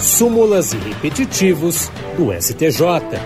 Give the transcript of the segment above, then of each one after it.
súmulas e repetitivos do STJ.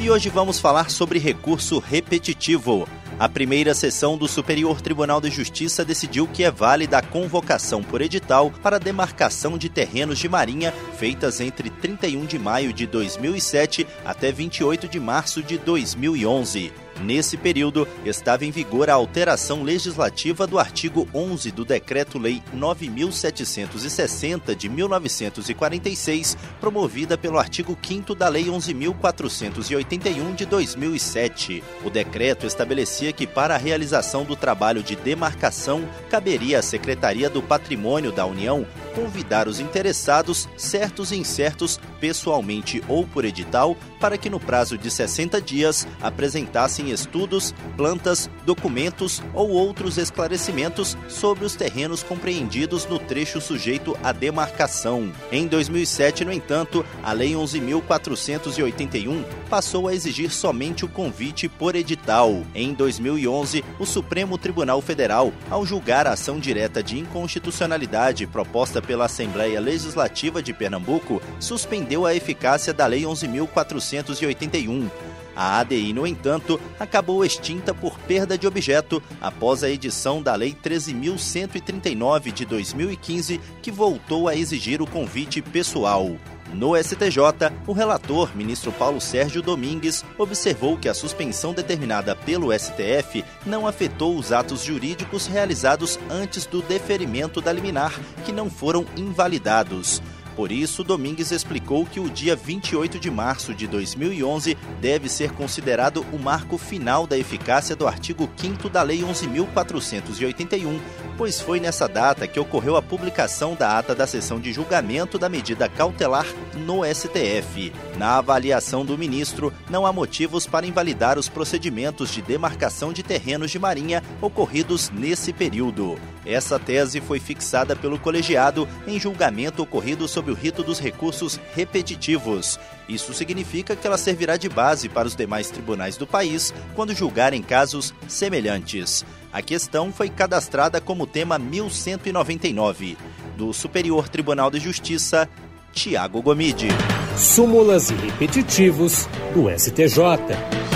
E hoje vamos falar sobre recurso repetitivo. A primeira sessão do Superior Tribunal de Justiça decidiu que é válida a convocação por edital para demarcação de terrenos de marinha feitas entre 31 de maio de 2007 até 28 de março de 2011. Nesse período, estava em vigor a alteração legislativa do artigo 11 do Decreto-Lei 9760 de 1946, promovida pelo artigo 5 da Lei 11481 de 2007. O decreto estabelecia que para a realização do trabalho de demarcação, caberia à Secretaria do Patrimônio da União convidar os interessados, certos e incertos, pessoalmente ou por edital, para que no prazo de 60 dias apresentassem estudos, plantas, documentos ou outros esclarecimentos sobre os terrenos compreendidos no trecho sujeito à demarcação. Em 2007, no entanto, a Lei 11.481 passou a exigir somente o convite por edital. Em 2011, o Supremo Tribunal Federal, ao julgar a ação direta de inconstitucionalidade proposta pela Assembleia Legislativa de Pernambuco, suspendeu a eficácia da Lei 11.481. A ADI, no entanto, acabou extinta por perda de objeto após a edição da Lei 13.139 de 2015, que voltou a exigir o convite pessoal. No STJ, o relator, ministro Paulo Sérgio Domingues, observou que a suspensão determinada pelo STF não afetou os atos jurídicos realizados antes do deferimento da liminar, que não foram invalidados. Por isso, Domingues explicou que o dia 28 de março de 2011 deve ser considerado o marco final da eficácia do artigo 5 da Lei 11.481, pois foi nessa data que ocorreu a publicação da ata da sessão de julgamento da medida cautelar no STF. Na avaliação do ministro, não há motivos para invalidar os procedimentos de demarcação de terrenos de marinha ocorridos nesse período. Essa tese foi fixada pelo colegiado em julgamento ocorrido sob o rito dos recursos repetitivos. Isso significa que ela servirá de base para os demais tribunais do país quando julgarem casos semelhantes. A questão foi cadastrada como tema 1199. Do Superior Tribunal de Justiça, Tiago Gomide. Súmulas e repetitivos do STJ.